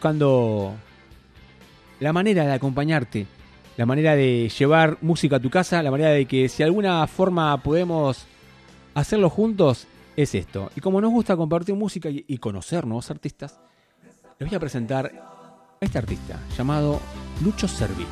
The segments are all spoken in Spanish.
buscando la manera de acompañarte, la manera de llevar música a tu casa, la manera de que si de alguna forma podemos hacerlo juntos, es esto. Y como nos gusta compartir música y, conocer nuevos artistas, les voy a presentar a este artista llamado Lucho Servi.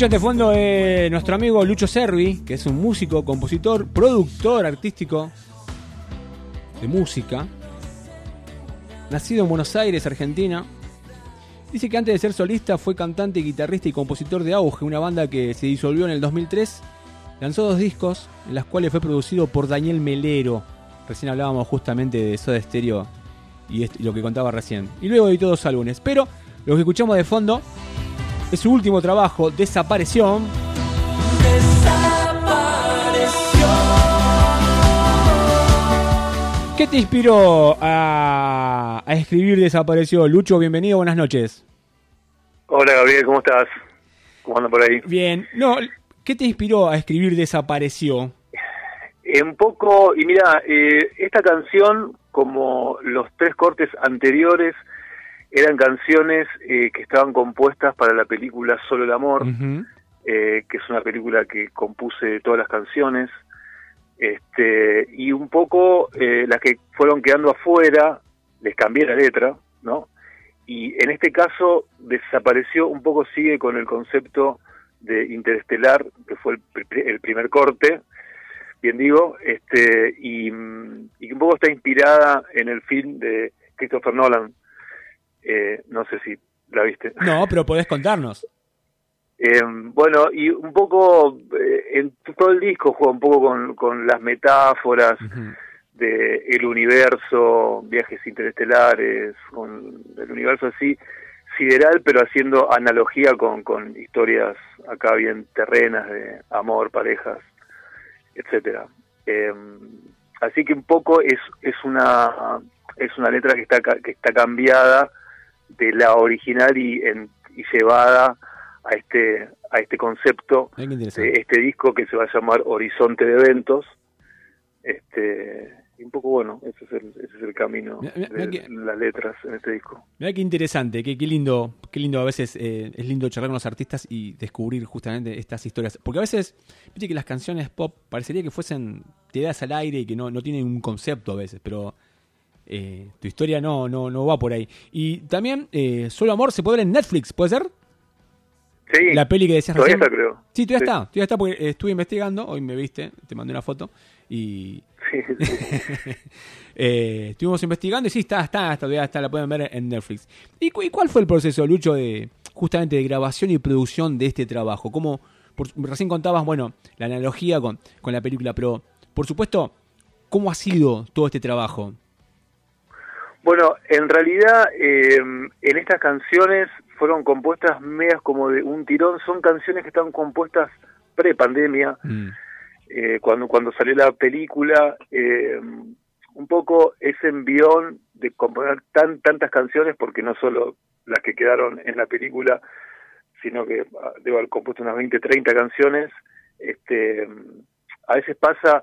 Escuchan de fondo es nuestro amigo Lucho Servi, que es un músico, compositor, productor artístico de música. Nacido en Buenos Aires, Argentina. Dice que antes de ser solista fue cantante, guitarrista y compositor de Auge, una banda que se disolvió en el 2003. Lanzó dos discos, en los cuales fue producido por Daniel Melero. Recién hablábamos justamente de Soda Stereo y lo que contaba recién. Y luego editó dos álbumes. Pero lo que escuchamos de fondo es su último trabajo, Desapareció. ¿Qué te inspiró a, escribir Desapareció? Lucho, bienvenido, buenas noches. Hola Gabriel, ¿cómo estás? ¿Cómo andas por ahí? Bien, no, ¿qué te inspiró a escribir Desapareció? Un poco, y mira, eh, esta canción, como los tres cortes anteriores, eran canciones eh, que estaban compuestas para la película Solo el Amor, eh, que es una película que compuse todas las canciones, este, y un poco eh, las que fueron quedando afuera, les cambié la letra, ¿no? Y en este caso desapareció, un poco sigue con el concepto de Interestelar, que fue el, primer corte, bien digo, este, y, y que un poco está inspirada en el film de Christopher Nolan, eh, no sé si la viste. No, pero podés contarnos. Eh, bueno, y un poco eh, en todo el disco juega un poco con, con las metáforas de el universo, viajes interestelares, con el universo así sideral, pero haciendo analogía con, con historias acá bien terrenas de amor, parejas, etcétera. así que un poco es es una es una letra que está que está cambiada de la original y, en, y llevada a este a este concepto de este disco que se va a llamar Horizonte de Eventos. Este y un poco bueno ese es el, ese es el camino de las letras en este disco. Mira qué interesante qué, qué lindo qué lindo a veces eh, es lindo charlar con los artistas y descubrir justamente estas historias. Porque a veces viste que las canciones pop parecería que fuesen tiradas al aire y que no, no tienen un concepto a veces pero eh, tu historia no, no, no va por ahí. Y también, eh, Solo Amor se puede ver en Netflix, ¿puede ser? Sí. La peli que decías todavía está, creo. Sí, todavía está. Todavía está porque estuve investigando, hoy me viste, te mandé una foto y... eh, estuvimos investigando y sí, está, está, todavía está, la pueden ver en Netflix. ¿Y, cuál fue el proceso, Lucho, de justamente de grabación y producción de este trabajo? ¿Cómo, recién contabas, bueno, la analogía con, con la película, pero por supuesto, ¿cómo ha sido todo este trabajo? Bueno, en realidad eh, en estas canciones fueron compuestas medias como de un tirón, son canciones que están compuestas pre-pandemia, mm. eh, cuando, cuando salió la película, eh, un poco ese envión de componer tan, tantas canciones, porque no solo las que quedaron en la película, sino que ah, debo haber compuesto unas 20, 30 canciones, este, a veces pasa,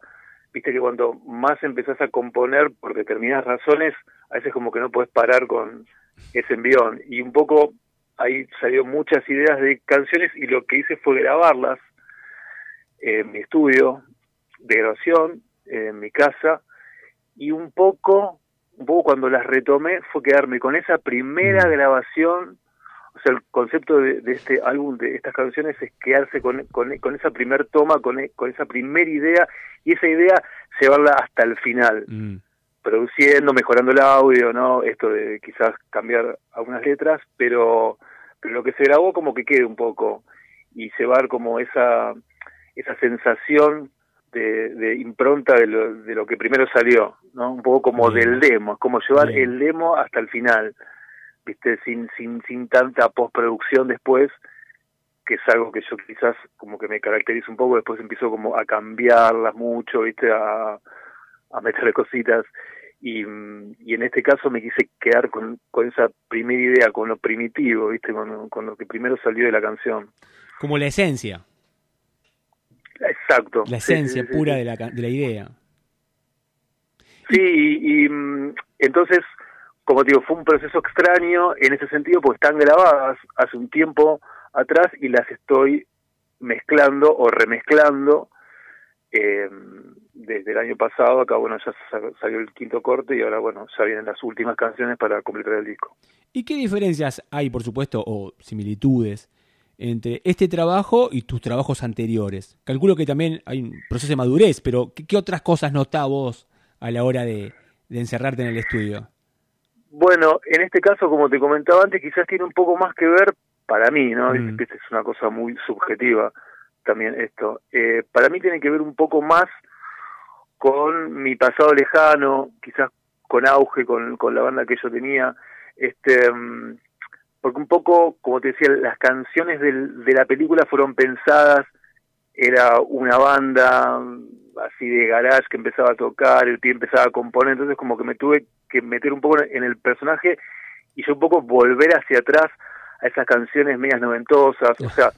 viste que cuando más empezás a componer por determinadas razones, a veces como que no puedes parar con ese envión. Y un poco ahí salió muchas ideas de canciones y lo que hice fue grabarlas en mi estudio de grabación, en mi casa, y un poco, un poco cuando las retomé fue quedarme con esa primera mm. grabación o sea, el concepto de, este álbum, de estas canciones, es quedarse con, con, esa primer toma, con, con esa primera idea, y esa idea llevarla hasta el final, mm. Produciendo, mejorando el audio, ¿no? Esto de quizás cambiar algunas letras, pero, pero lo que se grabó como que quede un poco, y llevar como esa, esa sensación de, de impronta de lo, de lo que primero salió, ¿no? Un poco como del demo, es como llevar el demo hasta el final viste, sin, sin, sin tanta postproducción después, que es algo que yo quizás como que me caracteriza un poco, después empiezo como a cambiarlas mucho, viste, a, a meterle cositas. Y, y, en este caso me quise quedar con, con esa primera idea, con lo primitivo, ¿viste? Con, con, lo que primero salió de la canción. Como la esencia. Exacto. La esencia pura De, la, de la idea. Sí, y, y mm, entonces como digo, fue un proceso extraño en ese sentido, porque están grabadas hace un tiempo atrás y las estoy mezclando o remezclando eh, desde el año pasado. Acá, bueno, ya salió el quinto corte y ahora, bueno, ya vienen las últimas canciones para completar el disco. ¿Y qué diferencias hay, por supuesto, o similitudes entre este trabajo y tus trabajos anteriores? Calculo que también hay un proceso de madurez, pero ¿qué, otras cosas notás vos a la hora de encerrarte en el estudio? Bueno, en este caso, como te comentaba antes, quizás tiene un poco más que ver para mí, ¿no? Mm. Es una cosa muy subjetiva también esto. Eh, para mí tiene que ver un poco más con mi pasado lejano, quizás con auge, con, con la banda que yo tenía, este, mm, porque un poco, como te decía, las canciones del, de la película fueron pensadas, era una banda así de garage que empezaba a tocar, el pie empezaba a componer, entonces como que me tuve que meter un poco en el personaje y yo un poco volver hacia atrás a esas canciones medias noventosas, o sea,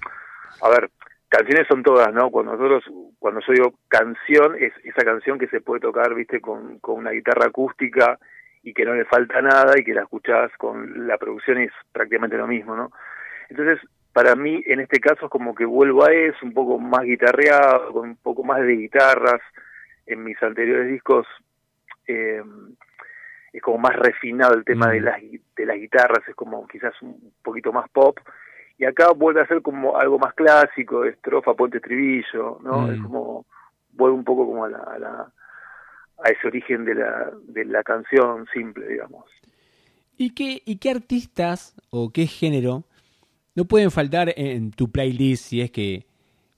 a ver, canciones son todas, ¿no? Cuando nosotros, cuando yo digo canción, es esa canción que se puede tocar, viste, con, con una guitarra acústica y que no le falta nada y que la escuchás con la producción es prácticamente lo mismo, ¿no? Entonces, para mí, en este caso, es como que vuelvo a eso, un poco más guitarreado, con un poco más de guitarras. En mis anteriores discos eh, es como más refinado el tema de, mm. las, de las guitarras, es como quizás un poquito más pop. Y acá vuelve a ser como algo más clásico, estrofa, puente, estribillo, ¿no? Es mm. como, vuelve un poco como a, la, a, la, a ese origen de la, de la canción simple, digamos. ¿Y qué, ¿Y qué artistas o qué género no pueden faltar en tu playlist si es que,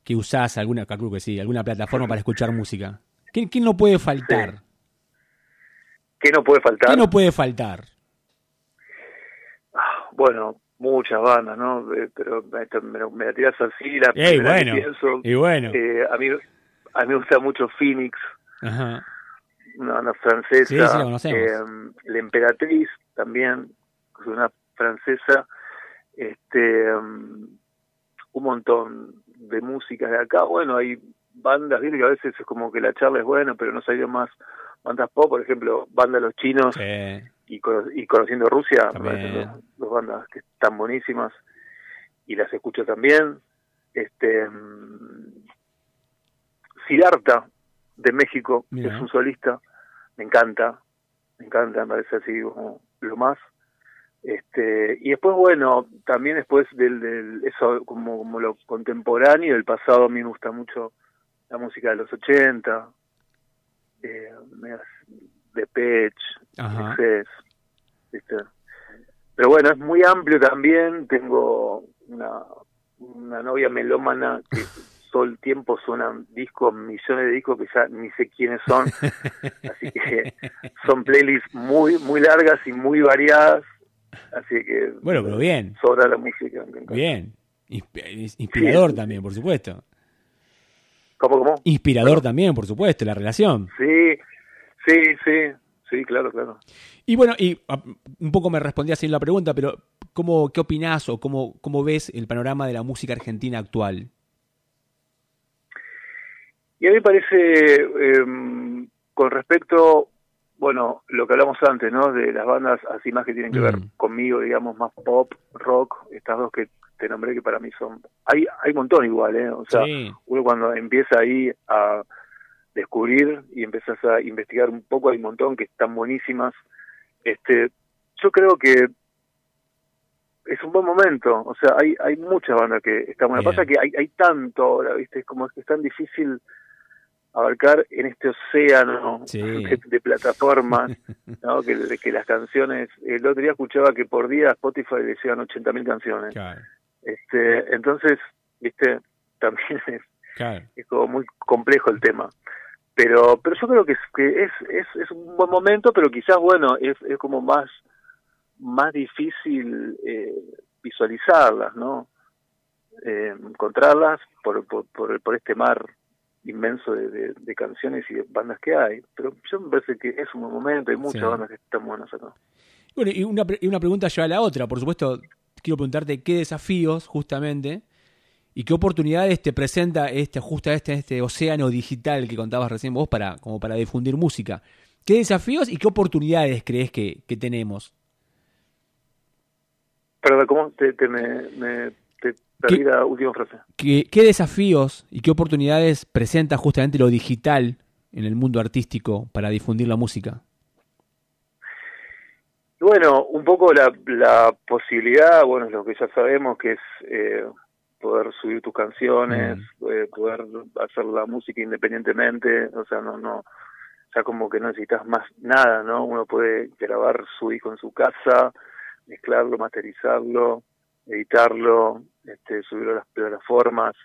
que usás alguna, que sí, alguna plataforma para escuchar música? ¿Quién, quién no puede faltar? ¿Qué no puede faltar? ¿Qué no puede faltar? Ah, bueno, muchas bandas, ¿no? Eh, pero me, me, la tiras así, la Ey, bueno, y bueno. Eh, a, mí, a mí me gusta mucho Phoenix, Ajá. una banda francesa. Sí, sí, eh, la Emperatriz también, es una francesa. Este, um, un montón de música de acá. Bueno, hay bandas, que a veces es como que la charla es buena, pero no salió más bandas pop, por ejemplo, banda Los Chinos y, y, Conociendo Rusia, dos, bandas que están buenísimas y las escucho también. Este mm, Siddhartha de México, que es un solista, me encanta, me encanta, me parece así como lo más. Este, y después, bueno, también después del, del eso como, como lo contemporáneo, del pasado, a mí me gusta mucho la música de los 80, eh, de Pech, Pero bueno, es muy amplio también. Tengo una, una novia melómana que todo el tiempo suenan discos, millones de discos que ya ni sé quiénes son. Así que son playlists muy, muy largas y muy variadas. Así que. Bueno, pero bien. Sobra la música. Bien. Inspirador también, por supuesto. ¿Cómo, cómo? Inspirador también, por supuesto, la relación. Sí, sí, sí. Sí, claro, claro. Y bueno, y ah, un poco me respondí así en la pregunta, pero ¿cómo, ¿qué opinás o cómo, cómo ves el panorama de la música argentina actual? Y a mí me parece, em, con respecto, bueno, lo que hablamos antes, ¿no? De las bandas así más que tienen que ver mm. conmigo, digamos, más pop, rock, estas dos que te nombré que para mí son... Hay, hay un montón igual, ¿eh? O sea, uno cuando empieza ahí a descubrir y empiezas a investigar un poco, hay un montón que están buenísimas. Este, yo creo que es un buen momento, o sea, hay hay muchas bandas que están buenas. Pasa que hay, hay tanto ahora, ¿viste? Es como que es tan difícil abarcar en este océano de, plataformas, ¿no? que, que las canciones, el otro día escuchaba que por día Spotify le llegan 80.000 canciones. Este, entonces, viste, también es, es como muy complejo el tema. Pero pero yo creo que es que es, es, es un buen momento, pero quizás, bueno, es, es como más, más difícil eh, visualizarlas, ¿no? Eh, encontrarlas por, por, por, por este mar inmenso de, de, canciones y de bandas que hay. Pero yo me parece que es un buen momento, hay muchas bandas que están buenas acá. Bueno, y una, y una pregunta lleva a la otra. Por supuesto, quiero preguntarte qué desafíos, justamente, y qué oportunidades te presenta este, justo este, este océano digital que contabas recién vos para, como para difundir música. ¿Qué desafíos y qué oportunidades crees que, que tenemos? Perdón, ¿cómo te, me ¿Qué, última frase. ¿qué, desafíos y qué oportunidades presenta justamente lo digital en el mundo artístico para difundir la música? Bueno, un poco la, la posibilidad, bueno, lo que ya sabemos, que es eh, poder subir tus canciones, mm. eh, poder hacer la música independientemente, o sea, no, no, ya como que no necesitas más nada, ¿no? Uno puede grabar su disco en su casa, mezclarlo, masterizarlo, editarlo, este, subirlo a las plataformas.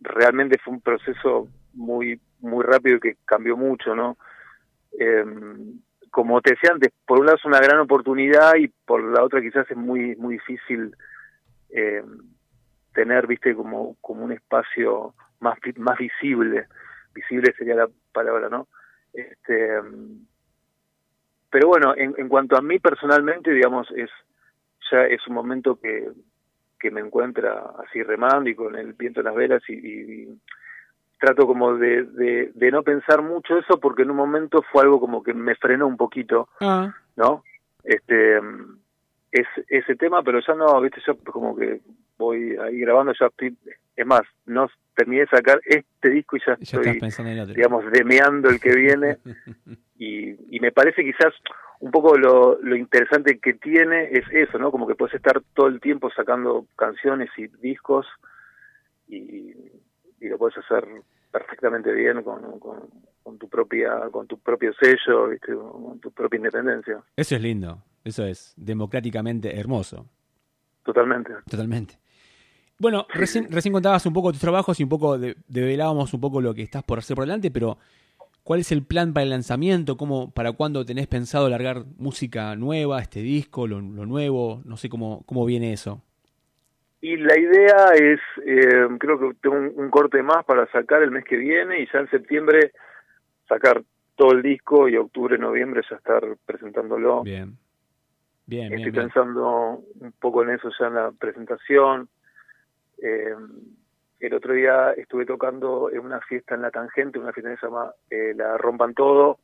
Realmente fue un proceso muy muy rápido y que cambió mucho, ¿no? Em, como te decía antes, por un lado es una gran oportunidad y por la otra quizás es muy muy difícil eh, tener, viste, como como un espacio más más visible, visible sería la palabra, ¿no? Este, pero bueno, en, en cuanto a mí personalmente, digamos, es ya es un momento que, que me encuentra así remando y con el viento en las velas y, trato como de, de, no pensar mucho eso porque en un momento fue algo como que me frenó un poquito, ah. ¿no? Este es ese tema, pero ya no, viste, yo como que voy ahí grabando, ya estoy, es más, no terminé de sacar este disco y ya, estoy, digamos, demeando el que viene y, y me parece quizás un poco lo, lo interesante que tiene es eso, ¿no? Como que puedes estar todo el tiempo sacando canciones y discos y, y lo puedes hacer perfectamente bien con, con, tu propia con tu propio sello, ¿viste? con tu propia independencia. Eso es lindo, eso es democráticamente hermoso. Totalmente. Totalmente. Bueno, recién, recién contabas un poco tus trabajos y un poco develábamos un poco lo que estás por hacer por delante, pero ¿Cuál es el plan para el lanzamiento? ¿Cómo, ¿Para cuándo tenés pensado largar música nueva, este disco, lo, nuevo? No sé cómo, cómo viene eso. Y la idea es, eh, creo que tengo un, corte más para sacar el mes que viene y ya en septiembre sacar todo el disco y octubre, noviembre ya estar presentándolo. Bien. Bien, Estoy pensando un poco en eso ya en la presentación. Eh, el otro día estuve tocando en una fiesta en La Tangente, una fiesta que se llama eh, La Rompan Todo,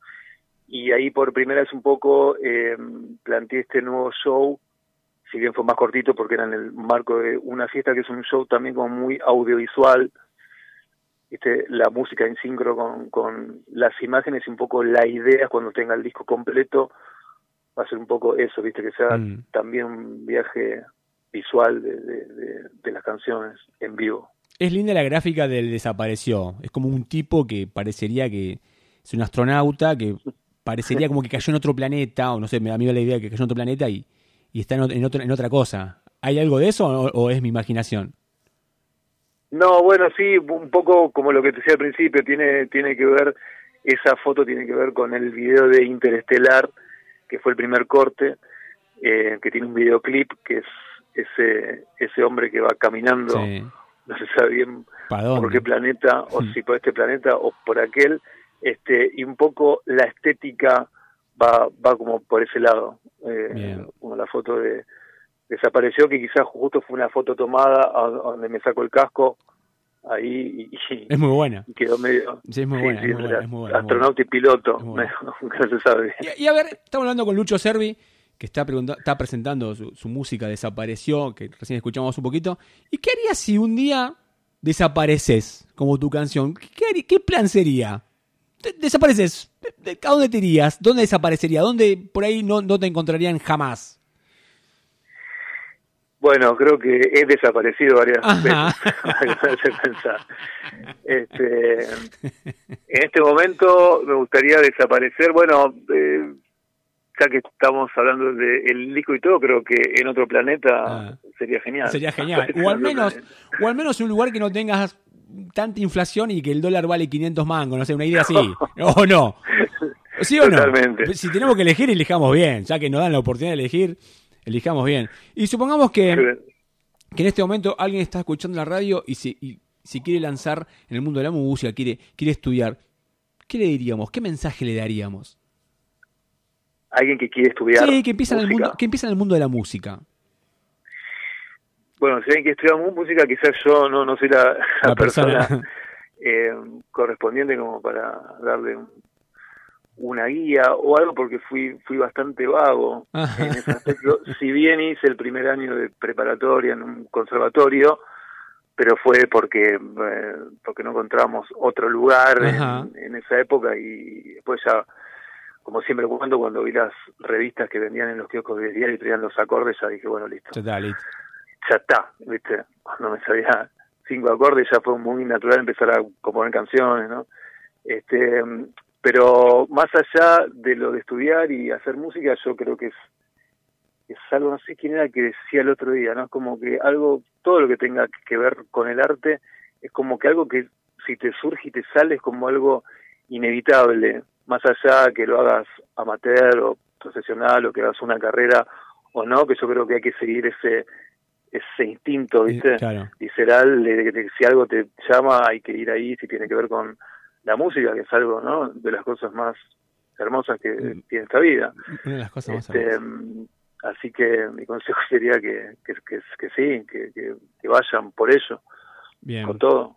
y ahí por primera vez un poco eh, planteé este nuevo show, si bien fue más cortito porque era en el marco de una fiesta que es un show también como muy audiovisual, este, la música en sincro con, con las imágenes y un poco la idea cuando tenga el disco completo va a ser un poco eso, viste, que sea mm. también un viaje visual de las canciones en vivo. Es linda la gráfica del desapareció. Es como un tipo que parecería que es un astronauta, que parecería como que cayó en otro planeta, o no sé, me da miedo la idea de que cayó en otro planeta y, y está en, otro, en otra cosa. ¿Hay algo de eso o, es mi imaginación? No, bueno, sí, un poco como lo que te decía al principio, tiene, tiene que ver, esa foto tiene que ver con el video de Interestelar, que fue el primer corte, eh, que tiene un videoclip que es ese ese hombre que va caminando, no se sabe bien por qué planeta, o hmm. si por este planeta o por aquel, este y un poco la estética va va como por ese lado, eh, como la foto de desapareció que quizás justo fue una foto tomada donde me saco el casco ahí y, es muy buena quedó medio sí, es muy buena, es, muy buena, astronauta y piloto se sabe y, a ver estamos hablando con Lucho Servi que está, está presentando su, música Desapareció, que recién escuchamos un poquito. ¿Y qué harías si un día desapareces como tu canción? ¿Qué, qué plan sería? desapareces. ¿A dónde te irías? ¿Dónde desaparecería? ¿Dónde por ahí no, no te encontrarían jamás? Bueno, creo que he desaparecido varias veces. pensar. Este, en este momento me gustaría desaparecer. Bueno, eh, ya que estamos hablando del disco y todo, creo que en otro planeta ah. sería genial. Sería genial. o al menos, o al menos un lugar que no tengas tanta inflación y que el dólar vale 500 mangos, no sé, una idea así. o no. ¿Sí o no? Si tenemos que elegir, elijamos bien. Ya que nos dan la oportunidad de elegir, elijamos bien. Y supongamos que, que en este momento alguien está escuchando la radio y si, si quiere lanzar en el mundo de la música, quiere, quiere estudiar, ¿qué le diríamos? ¿Qué mensaje le daríamos? Alguien que quiere estudiar. Sí, que empieza, en el mundo, que empieza en el mundo de la música. Bueno, si alguien que estudia música, quizás yo no, no soy la, persona, eh, correspondiente como para darle un, una guía o algo porque fui fui bastante vago en ese aspecto. si bien hice el primer año de preparatoria en un conservatorio, pero fue porque eh, porque no encontramos otro lugar en, esa época y después ya como siempre cuando cuando vi las revistas que vendían en los kioscos de diario y traían los acordes ya dije bueno listo. Ya está, ya está viste cuando me sabía cinco acordes ya fue muy natural empezar a componer canciones no este pero más allá de lo de estudiar y hacer música, yo creo que es, es algo, no sé quién era que decía el otro día, ¿no? Es como que algo, todo lo que tenga que ver con el arte, es como que algo que si te surge y te sale es como algo inevitable, más allá que lo hagas amateur o profesional o que hagas una carrera o no, que yo creo que hay que seguir ese ese instinto, ¿viste? Visceral de que si algo te llama hay que ir ahí, si tiene que ver con la música, que es algo ¿no? de las cosas más hermosas que mm. tiene esta vida. Una de las cosas más este, Así que mi consejo sería que, que, que, sí, que, que, vayan por ello, Bien. con todo.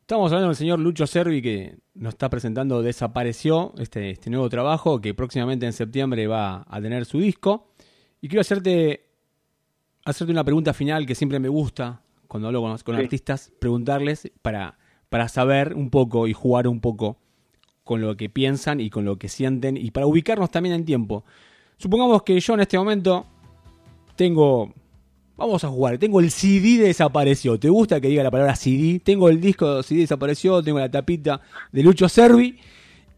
Estamos hablando del señor Lucho Servi que nos está presentando Desapareció, este, este nuevo trabajo que próximamente en septiembre va a tener su disco. Y quiero hacerte, hacerte una pregunta final que siempre me gusta cuando hablo con, con artistas, preguntarles para para saber un poco y jugar un poco con lo que piensan y con lo que sienten y para ubicarnos también en tiempo. Supongamos que yo en este momento tengo... Vamos a jugar, tengo el CD desapareció. ¿Te gusta que diga la palabra CD? Tengo el disco CD desapareció, tengo la tapita de Lucho Servi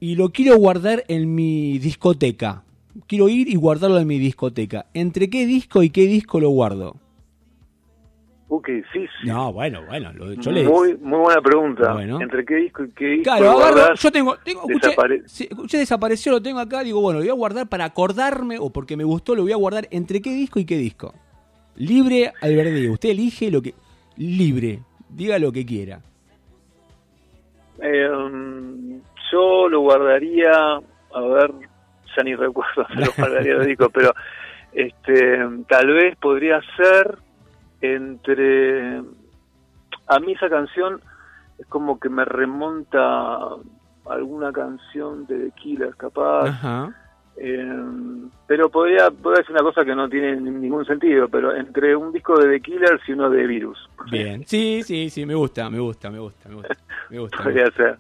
y lo quiero guardar en mi discoteca. Quiero ir y guardarlo en mi discoteca. ¿Entre qué disco y qué disco lo guardo? Uh, qué difícil. No, bueno, bueno, lo yo muy, muy buena pregunta. ¿Entre qué disco y qué disco? Claro, agarro, yo tengo, tengo escuché, desapareció, lo tengo acá, digo, bueno, lo voy a guardar para acordarme o porque me gustó, lo voy a guardar entre qué disco y qué disco. Libre albedrío, usted elige lo que libre, diga lo que quiera. Eh, yo lo guardaría, a ver, ya ni recuerdo, lo guardaría los discos, pero este tal vez podría ser entre a mí esa canción es como que me remonta a alguna canción de The Killers capaz. Eh, pero podría, podría decir una cosa que no tiene ningún sentido pero entre un disco de The Killers y uno de Virus. Bien. Sí sí sí me gusta me gusta me gusta me gusta me gusta, podría ser.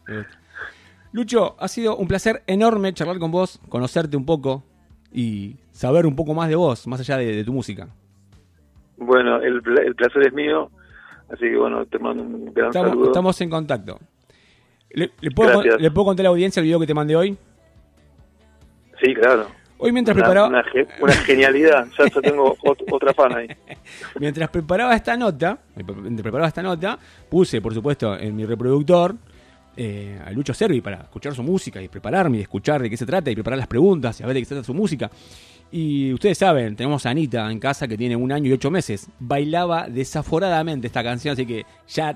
Lucho ha sido un placer enorme charlar con vos conocerte un poco y saber un poco más de vos más allá de tu música bueno, el, el placer es mío, así que bueno, te mando un gran estamos, saludo. Estamos en contacto. ¿Le, puedo, ¿Le, puedo, contar a la audiencia el video que te mandé hoy? Sí, claro. Hoy mientras preparaba... Una, genialidad, ya, tengo otra fan ahí. Mientras preparaba esta nota, mientras preparaba esta nota, puse, por supuesto, en mi reproductor eh, a Lucho Servi para escuchar su música y prepararme y escuchar de qué se trata y preparar las preguntas y a ver de qué se trata su música. Y ustedes saben, tenemos a Anita en casa que tiene un año y ocho meses. Bailaba desaforadamente esta canción, así que ya